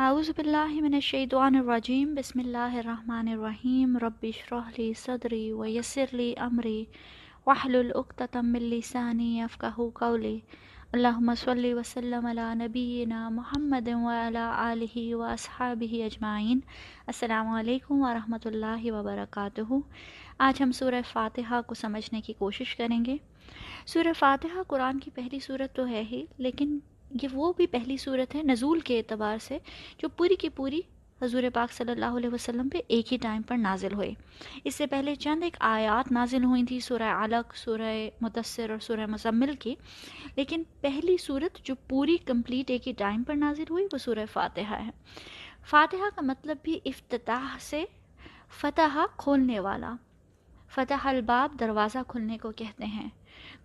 اعوذ باللہ من الشیطان الرجیم، بسم اللہ الرحمن الرحیم، رب اشرح لی صدری ویسر لی امری، واحلل عقدۃ من لسانی یفقهوا قولی، اللہم صلی وسلم علی نبینا محمد وعلی آلہ واصحابہ اجمعین۔ السلام علیکم ورحمۃ اللہ وبرکاتہ۔ آج ہم سورہ فاتحہ کو سمجھنے کی کوشش کریں گے۔ سورہ فاتحہ قرآن کی پہلی صورت تو ہے ہی، لیکن یہ وہ بھی پہلی صورت ہے نزول کے اعتبار سے جو پوری کی پوری حضور پاک صلی اللہ علیہ وسلم پہ ایک ہی ٹائم پر نازل ہوئے۔ اس سے پہلے چند ایک آیات نازل ہوئی تھی سورہ علق، سورہ مدثر اور سورہ مزمل کی، لیکن پہلی صورت جو پوری کمپلیٹ ایک ہی ٹائم پر نازل ہوئی وہ سورہ فاتحہ ہے۔ فاتحہ کا مطلب بھی افتتاح سے فتح کھولنے والا۔ فتح الباب دروازہ کھلنے کو کہتے ہیں۔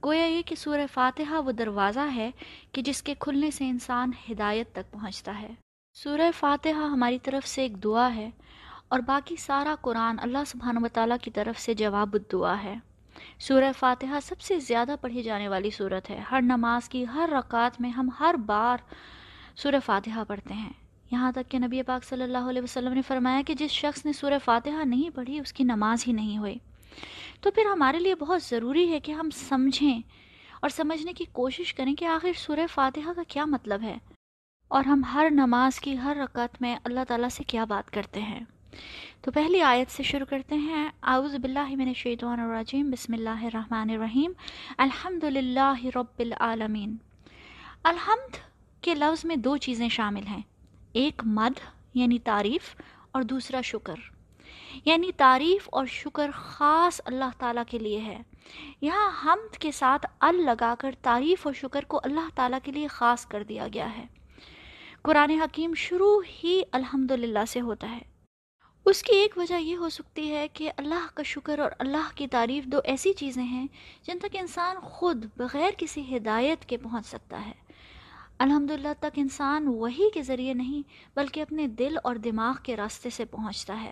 گویا یہ کہ سورہ فاتحہ وہ دروازہ ہے کہ جس کے کھلنے سے انسان ہدایت تک پہنچتا ہے۔ سورہ فاتحہ ہماری طرف سے ایک دعا ہے اور باقی سارا قرآن اللہ سبحانہ و تعالیٰ کی طرف سے جواب الدعا ہے۔ سورہ فاتحہ سب سے زیادہ پڑھی جانے والی صورت ہے۔ ہر نماز کی ہر رکعت میں ہم ہر بار سورہ فاتحہ پڑھتے ہیں۔ یہاں تک کہ نبی پاک صلی اللہ علیہ وسلم نے فرمایا کہ جس شخص نے سورہ فاتحہ نہیں پڑھی اس کی نماز ہی نہیں ہوئی۔ تو پھر ہمارے لیے بہت ضروری ہے کہ ہم سمجھیں اور سمجھنے کی کوشش کریں کہ آخر سورہ فاتحہ کا کیا مطلب ہے اور ہم ہر نماز کی ہر رکعت میں اللہ تعالیٰ سے کیا بات کرتے ہیں۔ تو پہلی آیت سے شروع کرتے ہیں۔ اعوذ باللہ من الشیطان الرجیم، بسم اللہ الرحمن الرحیم۔ الحمد للہ رب العالمین۔ الحمد کے لفظ میں دو چیزیں شامل ہیں۔ ایک مد یعنی تعریف، اور دوسرا شکر۔ یعنی تعریف اور شکر خاص اللہ تعالیٰ کے لیے ہے۔ یہاں حمد کے ساتھ ال لگا کر تعریف اور شکر کو اللہ تعالیٰ کے لیے خاص کر دیا گیا ہے۔ قرآن حکیم شروع ہی الحمد سے ہوتا ہے۔ اس کی ایک وجہ یہ ہو سکتی ہے کہ اللہ کا شکر اور اللہ کی تعریف دو ایسی چیزیں ہیں جن تک انسان خود بغیر کسی ہدایت کے پہنچ سکتا ہے۔ الحمد تک انسان وہی کے ذریعے نہیں بلکہ اپنے دل اور دماغ کے راستے سے پہنچتا ہے۔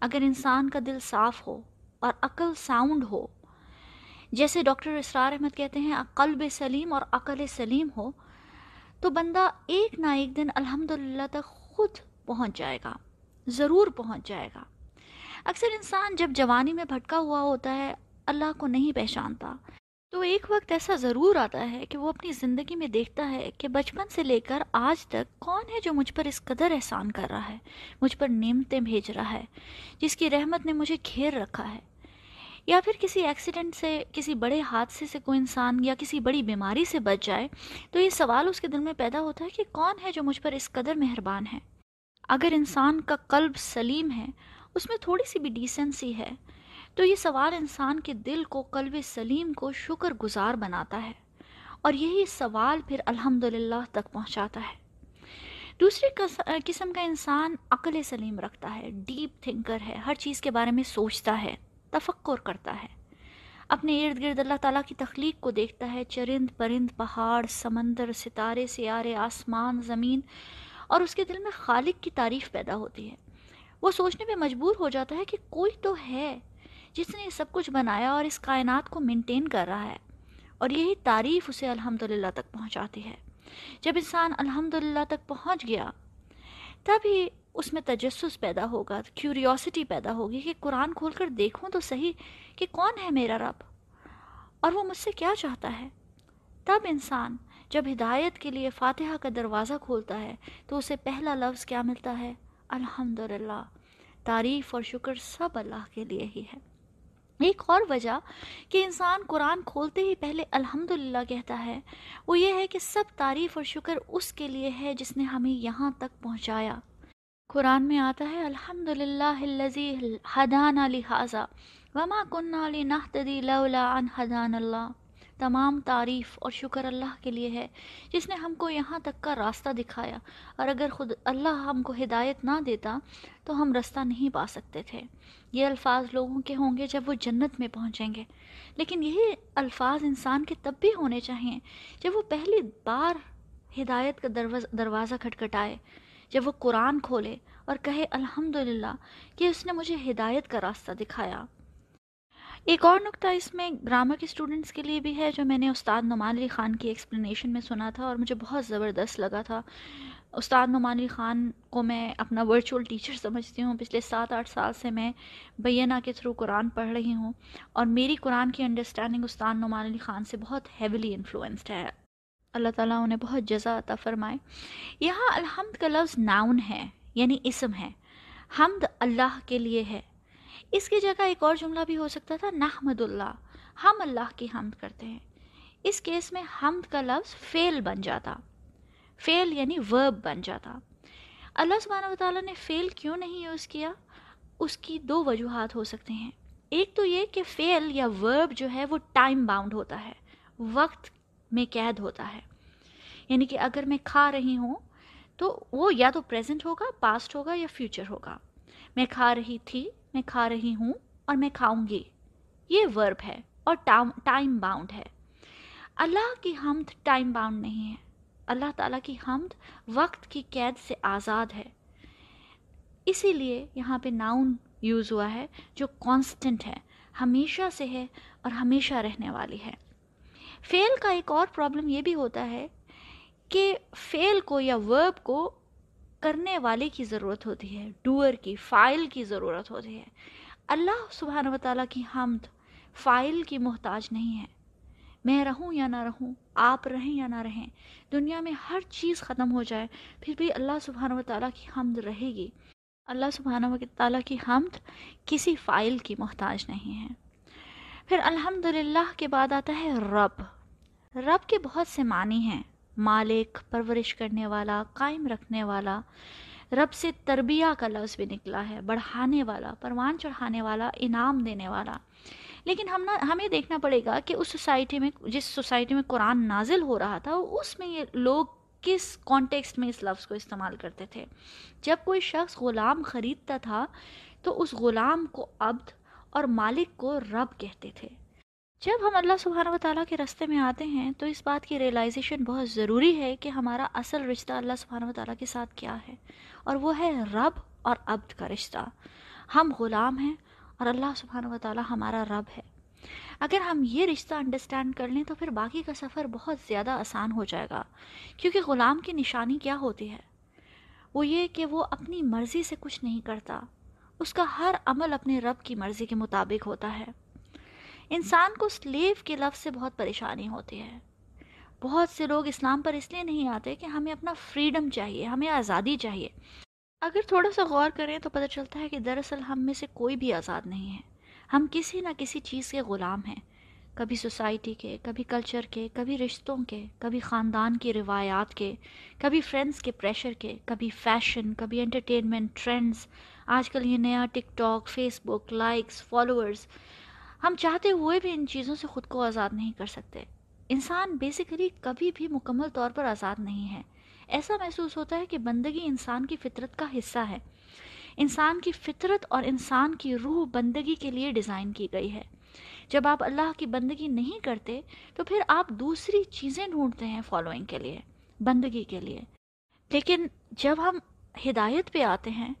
اگر انسان کا دل صاف ہو اور عقل ساؤنڈ ہو، جیسے ڈاکٹر اسرار احمد کہتے ہیں، قلب سلیم اور عقل سلیم ہو، تو بندہ ایک نہ ایک دن الحمد تک خود پہنچ جائے گا، ضرور پہنچ جائے گا۔ اکثر انسان جب جوانی میں بھٹکا ہوا ہوتا ہے، اللہ کو نہیں پہچانتا۔ تو ایک وقت ایسا ضرور آتا ہے کہ وہ اپنی زندگی میں دیکھتا ہے کہ بچپن سے لے کر آج تک کون ہے جو مجھ پر اس قدر احسان کر رہا ہے، مجھ پر نعمتیں بھیج رہا ہے، جس کی رحمت نے مجھے گھیر رکھا ہے۔ یا پھر کسی ایکسیڈنٹ سے، کسی بڑے حادثے سے کوئی انسان یا کسی بڑی بیماری سے بچ جائے، تو یہ سوال اس کے دل میں پیدا ہوتا ہے کہ کون ہے جو مجھ پر اس قدر مہربان ہے۔ اگر انسان کا قلب سلیم ہے، اس میں تھوڑی سی بھی ڈیسنسی ہے تو یہ سوال انسان کے دل کو قلب سلیم کو شکر گزار بناتا ہے اور یہی سوال پھر الحمد تک پہنچاتا ہے۔ دوسری قسم کا انسان عقل سلیم رکھتا ہے ڈیپ تھنکر ہے، ہر چیز کے بارے میں سوچتا ہے، تفکر کرتا ہے۔ اپنے ارد گرد اللہ تعالیٰ کی تخلیق کو دیکھتا ہے، چرند پرند پہاڑ، سمندر، ستارے، سیارے، آسمان، زمین اور اس کے دل میں خالق کی تعریف پیدا ہوتی ہے۔ وہ سوچنے پہ مجبور ہو جاتا ہے کہ کوئی تو ہے۔ جس نے سب کچھ بنایا اور اس کائنات کو مینٹین کر رہا ہے۔ اور یہی تعریف اسے الحمد تک پہنچاتی ہے۔ جب انسان الحمد تک پہنچ گیا تب ہی اس میں تجسس پیدا ہوگا کیوریوسٹی پیدا ہوگی کہ قرآن کھول کر دیکھوں تو صحیح کہ کون ہے میرا رب۔ اور وہ مجھ سے کیا چاہتا ہے؟ تب انسان جب ہدایت کے لیے فاتحہ کا دروازہ کھولتا ہے تو اسے پہلا لفظ کیا ملتا ہے؟ الحمد تعریف اور شکر سب اللہ کے لیے ہی ہے۔ ایک اور وجہ کہ انسان قرآن کھولتے ہی پہلے الحمد کہتا ہے، وہ یہ ہے کہ سب تعریف اور شکر اس کے لیے ہے جس نے ہمیں یہاں تک پہنچایا۔ قرآن میں آتا ہے الحمد للہ حدان علی حاضہ وما کن علی نحتدی لولا ان حدان اللہ۔ تمام تعریف اور شکر اللہ کے لیے ہے، جس نے ہم کو یہاں تک کا راستہ دکھایا۔ اور اگر خود اللہ ہم کو ہدایت نہ دیتا، تو ہم راستہ نہیں پا سکتے تھے۔ یہ الفاظ لوگوں کے ہوں گے جب وہ جنت میں پہنچیں گے۔ لیکن یہی الفاظ انسان کے تب بھی ہونے چاہئیں جب وہ پہلی بار ہدایت کا دروازہ کھٹکھٹائے، جب وہ قرآن کھولے اور کہے الحمد کہ اس نے مجھے ہدایت کا راستہ دکھایا۔ ایک اور نقطہ اس میں گرامر کے اسٹوڈنٹس کے لیے بھی ہے، جو میں نے استاد نعمان علی خان کی ایکسپلینیشن میں سنا تھا اور مجھے بہت زبردست لگا تھا۔ استاد نعمان علی خان کو میں اپنا ورچوئل ٹیچر سمجھتی ہوں۔ پچھلے سات آٹھ سال سے میں بینہ کے تھرو قرآن پڑھ رہی ہوں اور میری قرآن کی انڈرسٹینڈنگ استاد نعمان علی خان سے بہت ہیویلی انفلوئنسڈ ہے۔ اللہ تعالیٰ انہیں بہت جزا عطا فرمائے۔ یہاں الحمد کا لفظ ناؤن ہے یعنی اسم ہے۔ حمد اللہ کے لیے ہے۔ اس کی جگہ ایک اور جملہ بھی ہو سکتا تھا، نحمد اللہ۔ ہم اللہ کی حمد کرتے ہیں۔ اس کیس میں حمد کا لفظ فیل بن جاتا۔ فیل یعنی ورب بن جاتا۔ اللہ سبحانہ و تعالیٰ نے فیل کیوں نہیں یوز کیا؟ اس کی دو وجوہات ہو سکتے ہیں۔ ایک تو یہ کہ فیل یا ورب جو ہے وہ ٹائم باؤنڈ ہوتا ہے۔ وقت میں قید ہوتا ہے۔ یعنی کہ اگر میں کھا رہی ہوں تو وہ یا تو پریزنٹ ہوگا پاسٹ ہوگا یا فیوچر ہوگا۔ میں کھا رہی تھی، میں کھا رہی ہوں اور میں کھاؤں گی۔ یہ ورب ہے اور ٹائم باؤنڈ ہے۔ اللہ کی حمد ٹائم باؤنڈ نہیں ہے۔ اللہ تعالیٰ کی حمد وقت کی قید سے آزاد ہے۔ اسی لیے یہاں پہ ناؤن یوز ہوا ہے جو کانسٹنٹ ہے، ہمیشہ سے ہے اور ہمیشہ رہنے والی ہے۔ فیل کا ایک اور پرابلم یہ بھی ہوتا ہے کہ فیل کو یا ورب کو کرنے والے کی ضرورت ہوتی ہے، ڈوئر کی، فائل کی ضرورت ہوتی ہے۔ اللہ سبحانہ و تعالیٰ کی حمد فائل کی محتاج نہیں ہے۔ میں رہوں یا نہ رہوں، آپ رہیں یا نہ رہیں، دنیا میں ہر چیز ختم ہو جائے، پھر بھی اللہ سبحانہ و تعالیٰ کی حمد رہے گی۔ اللہ سبحانہ و تعالیٰ کی حمد کسی فائل کی محتاج نہیں ہے۔ پھر الحمد کے بعد آتا ہے رب۔ رب کے بہت سے معنی ہیں۔ مالک، پرورش کرنے والا، قائم رکھنے والا، رب سے تربیہ کا لفظ بھی نکلا ہے، بڑھانے والا، پروان چڑھانے والا، انعام دینے والا۔ لیکن ہم نہ ہمیں دیکھنا پڑے گا کہ اس سوسائٹی میں، جس سوسائٹی میں قرآن نازل ہو رہا تھا، اس میں یہ لوگ کس کانٹیکسٹ میں اس لفظ کو استعمال کرتے تھے؟ جب کوئی شخص غلام خریدتا تھا، تو اس غلام کو عبد اور مالک کو رب کہتے تھے۔ جب ہم اللہ سبحانہ و تعالیٰ کے رستے میں آتے ہیں تو اس بات کی ریئلائزیشن بہت ضروری ہے کہ ہمارا اصل رشتہ اللہ سبحانہ و تعالیٰ کے ساتھ کیا ہے اور وہ ہے رب اور عبد کا رشتہ۔ ہم غلام ہیں اور اللہ سبحانہ و تعالیٰ ہمارا رب ہے۔ اگر ہم یہ رشتہ انڈرسٹینڈ کر لیں تو پھر باقی کا سفر بہت زیادہ آسان ہو جائے گا۔ کیونکہ غلام کی نشانی کیا ہوتی ہے؟ وہ یہ کہ وہ اپنی مرضی سے کچھ نہیں کرتا۔ اس کا ہر عمل اپنے رب کی مرضی کے مطابق ہوتا ہے۔ انسان کو سلیو کے لفظ سے بہت پریشانی ہوتی ہے۔ بہت سے لوگ اسلام پر اس لیے نہیں آتے کہ ہمیں اپنا فریڈم چاہیے، ہمیں آزادی چاہیے۔ اگر تھوڑا سا غور کریں تو پتہ چلتا ہے کہ دراصل ہم میں سے کوئی بھی آزاد نہیں ہے۔ ہم کسی نہ کسی چیز کے غلام ہیں۔ کبھی سوسائٹی کے، کبھی کلچر کے، کبھی رشتوں کے، کبھی خاندان کی روایات کے، کبھی فرینڈس کے پریشر کے، کبھی فیشن کبھی انٹرٹینمنٹ ٹرینڈز آج کل یہ نیا TikTok Facebook likes followers ہم چاہتے ہوئے بھی ان چیزوں سے خود کو آزاد نہیں کر سکتے۔ انسان بیسیکلی کبھی بھی مکمل طور پر آزاد نہیں ہے۔ ایسا محسوس ہوتا ہے کہ بندگی انسان کی فطرت کا حصہ ہے۔ انسان کی فطرت اور انسان کی روح بندگی کے لیے ڈیزائن کی گئی ہے۔ جب آپ اللہ کی بندگی نہیں کرتے، تو پھر آپ دوسری چیزیں ڈھونڈتے ہیں فالوئنگ کے لیے، بندگی کے لیے۔ لیکن جب ہم ہدایت پہ آتے ہیں،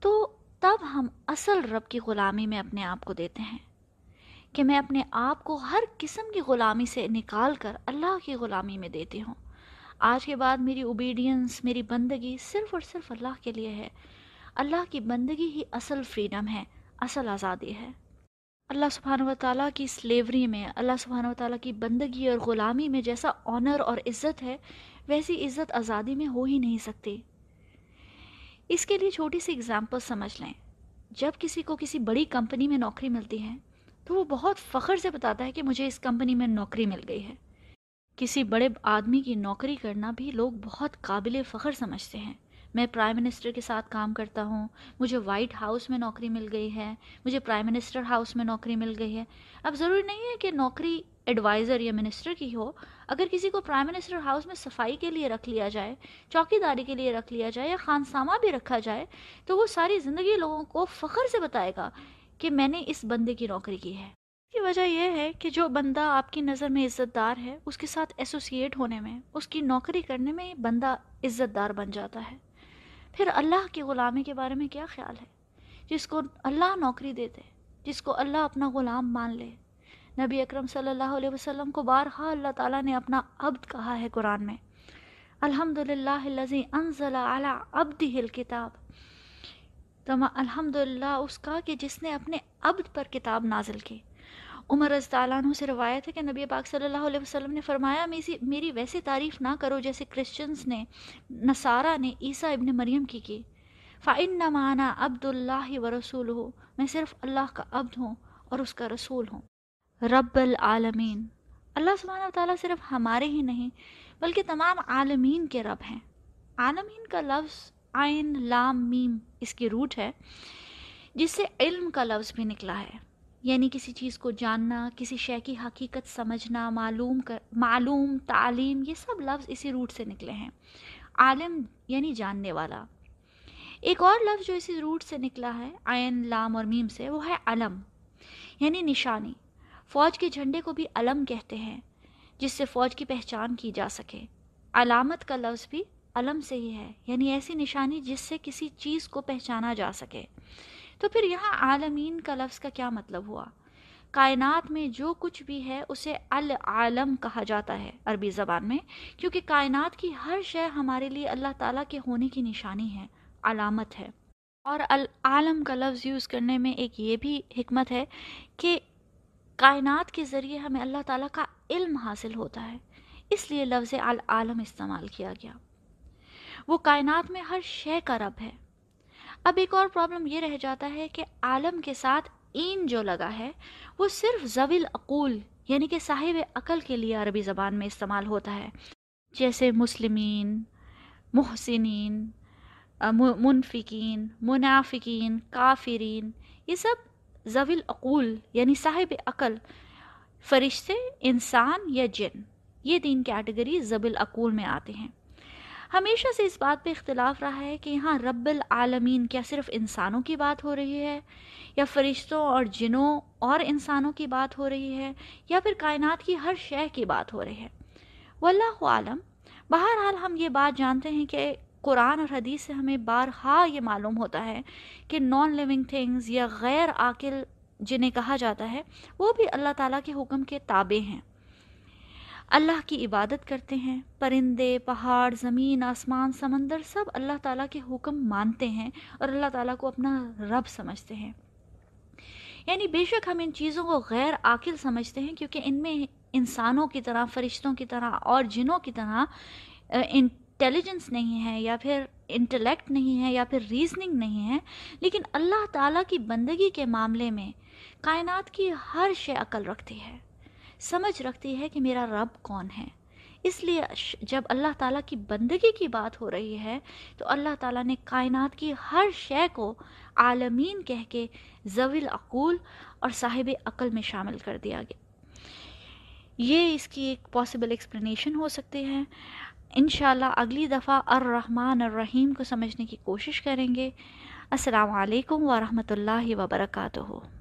تو تب ہم اصل رب کی غلامی میں اپنے آپ کو دیتے ہیں۔ کہ میں اپنے آپ کو ہر قسم کی غلامی سے نکال کر اللہ کی غلامی میں دیتی ہوں۔ آج کے بعد میری اوبیڈینس میری بندگی صرف اور صرف اللہ کے لیے ہے۔ اللہ کی بندگی ہی اصل فریڈم ہے، اصل آزادی ہے۔ اللہ سبحانہ و تعالیٰ کی سلیوری میں، اللہ سبحانہ و تعالیٰ کی بندگی اور غلامی میں جیسا آنر اور عزت ہے، ویسی عزت آزادی میں ہو ہی نہیں سکتی۔ اس کے لیے چھوٹی سی اگزامپل سمجھ لیں۔ جب کسی کو کسی بڑی کمپنی میں نوکری ملتی ہے تو وہ بہت فخر سے بتاتا ہے کہ مجھے اس کمپنی میں نوکری مل گئی ہے۔ کسی بڑے آدمی کی نوکری کرنا بھی لوگ بہت قابل فخر سمجھتے ہیں۔ میں پرائم منسٹر کے ساتھ کام کرتا ہوں، مجھے وائٹ ہاؤس میں نوکری مل گئی ہے، مجھے پرائم منسٹر ہاؤس میں نوکری مل گئی ہے۔ اب ضروری نہیں ہے کہ نوکری ایڈوائزر یا منسٹر کی ہو، اگر کسی کو پرائم منسٹر ہاؤس میں صفائی کے لیے رکھ لیا جائے چوکی داری کے لیے رکھ لیا جائے یا خانسامہ بھی رکھا جائے، تو وہ ساری زندگی لوگوں کو فخر سے بتائے گا کہ میں نے اس بندے کی نوکری کی ہے۔ اس کی وجہ یہ ہے کہ جو بندہ آپ کی نظر میں عزت دار ہے، اس کے ساتھ ایسوسیٹ ہونے میں، اس کی نوکری کرنے میں بندہ عزت دار بن جاتا ہے۔ پھر اللہ کی غلامی کے بارے میں کیا خیال ہے؟ جس کو اللہ نوکری دیتے، جس کو اللہ اپنا غلام مان لے۔ نبی اکرم صلی اللہ علیہ وسلم کو بارہا اللہ تعالیٰ نے اپنا عبد کہا ہے قرآن میں۔ الحمد للہ انزل علی عبدہ الکتاب۔ الحمد للہ اس کا کہ جس نے اپنے عبد پر کتاب نازل کی۔ عمر رضی اللہ عنہ سے روایت ہے کہ نبی پاک صلی اللہ علیہ وسلم نے فرمایا میری ویسے تعریف نہ کرو جیسے کرسچنس نے، نصارہ نے عیسیٰ ابن مریم کی کی۔ فَإِنَّ مَعَنَا عَبْدُ اللَّهِ وَرَسُولُهُ۔ میں صرف اللہ کا عبد ہوں اور اس کا رسول ہوں۔ رب العالمین۔ اللہ سبحانہ تعالیٰ صرف ہمارے ہی نہیں، بلکہ تمام عالمین کے رب ہیں۔ عالمین کا لفظ آئین لام میم اس کی روٹ ہے، جس سے علم کا لفظ بھی نکلا ہے۔ یعنی کسی چیز کو جاننا، کسی شے کی حقیقت سمجھنا، معلوم کر، معلوم، تعلیم، یہ سب لفظ اسی روٹ سے نکلے ہیں۔ عالم یعنی جاننے والا۔ ایک اور لفظ جو اسی روٹ سے نکلا ہے، آئین، لام اور میم سے، وہ ہے علم یعنی نشانی۔ فوج کے جھنڈے کو بھی علم کہتے ہیں، جس سے فوج کی پہچان کی جا سکے۔ علامت کا لفظ بھی علم سے ہی ہے یعنی ایسی نشانی جس سے کسی چیز کو پہچانا جا سکے۔ تو پھر یہاں عالمین کا لفظ کا کیا مطلب ہوا؟ کائنات میں جو کچھ بھی ہے، اسے العالم کہا جاتا ہے عربی زبان میں، کیونکہ کائنات کی ہر شے ہمارے لیے اللہ تعالیٰ کے ہونے کی نشانی ہے، علامت ہے۔ اور العالم کا لفظ یوز کرنے میں ایک یہ بھی حکمت ہے کہ کائنات کے ذریعے ہمیں اللہ تعالیٰ کا علم حاصل ہوتا ہے۔ اس لیے لفظ العالم استعمال کیا گیا۔ وہ کائنات میں ہر شے کا رب ہے۔ اب ایک اور پرابلم یہ رہ جاتا ہے کہ عالم کے ساتھ این جو لگا ہے، وہ صرف زویل عقول یعنی کہ صاحب عقل کے لیے عربی زبان میں استعمال ہوتا ہے۔ جیسے مسلمین، محسنین منفقین، منافقین، کافرین، یہ سب زویل عقول یعنی صاحب عقل، فرشتے، انسان یا جن، یہ تین کیٹیگری زبی العقول میں آتے ہیں۔ ہمیشہ سے اس بات پہ اختلاف رہا ہے کہ یہاں رب العالمین کیا صرف انسانوں کی بات ہو رہی ہے یا فرشتوں اور جنوں اور انسانوں کی بات ہو رہی ہے یا پھر کائنات کی ہر شے کی بات ہو رہی ہے؟ واللہ عالم۔ بہرحال ہم یہ بات جانتے ہیں کہ قرآن اور حدیث سے ہمیں بارہا یہ معلوم ہوتا ہے کہ نان لیونگ تھنگز یا غیر عاقل جنہیں کہا جاتا ہے، وہ بھی اللہ تعالیٰ کے حکم کے تابع ہیں۔ اللہ کی عبادت کرتے ہیں، پرندے، پہاڑ، زمین، آسمان، سمندر، سب اللہ تعالیٰ کے حکم مانتے ہیں اور اللہ تعالیٰ کو اپنا رب سمجھتے ہیں۔ یعنی بے شک ہم ان چیزوں کو غیر عاقل سمجھتے ہیں کیونکہ ان میں انسانوں کی طرح، فرشتوں کی طرح اور جنوں کی طرح انٹیلیجنس نہیں ہے یا پھر انٹلیکٹ نہیں ہے یا پھر ریزننگ نہیں ہے۔ لیکن اللہ تعالیٰ کی بندگی کے معاملے میں کائنات کی ہر شے عقل رکھتی ہے۔ سمجھ رکھتی ہے کہ میرا رب کون ہے۔ اس لیے جب اللہ تعالیٰ کی بندگی کی بات ہو رہی ہے، تو اللہ تعالیٰ نے کائنات کی ہر شے کو عالمین کہہ کے زویل عقول اور صاحب عقل میں شامل کر دیا گیا۔ یہ اس کی ایک پاسبل ایکسپلینیشن ہو سکتی ہے انشاءاللہ اگلی دفعہ الرحمن الرحیم کو سمجھنے کی کوشش کریں گے۔ السلام علیکم ورحمۃ اللہ وبرکاتہ۔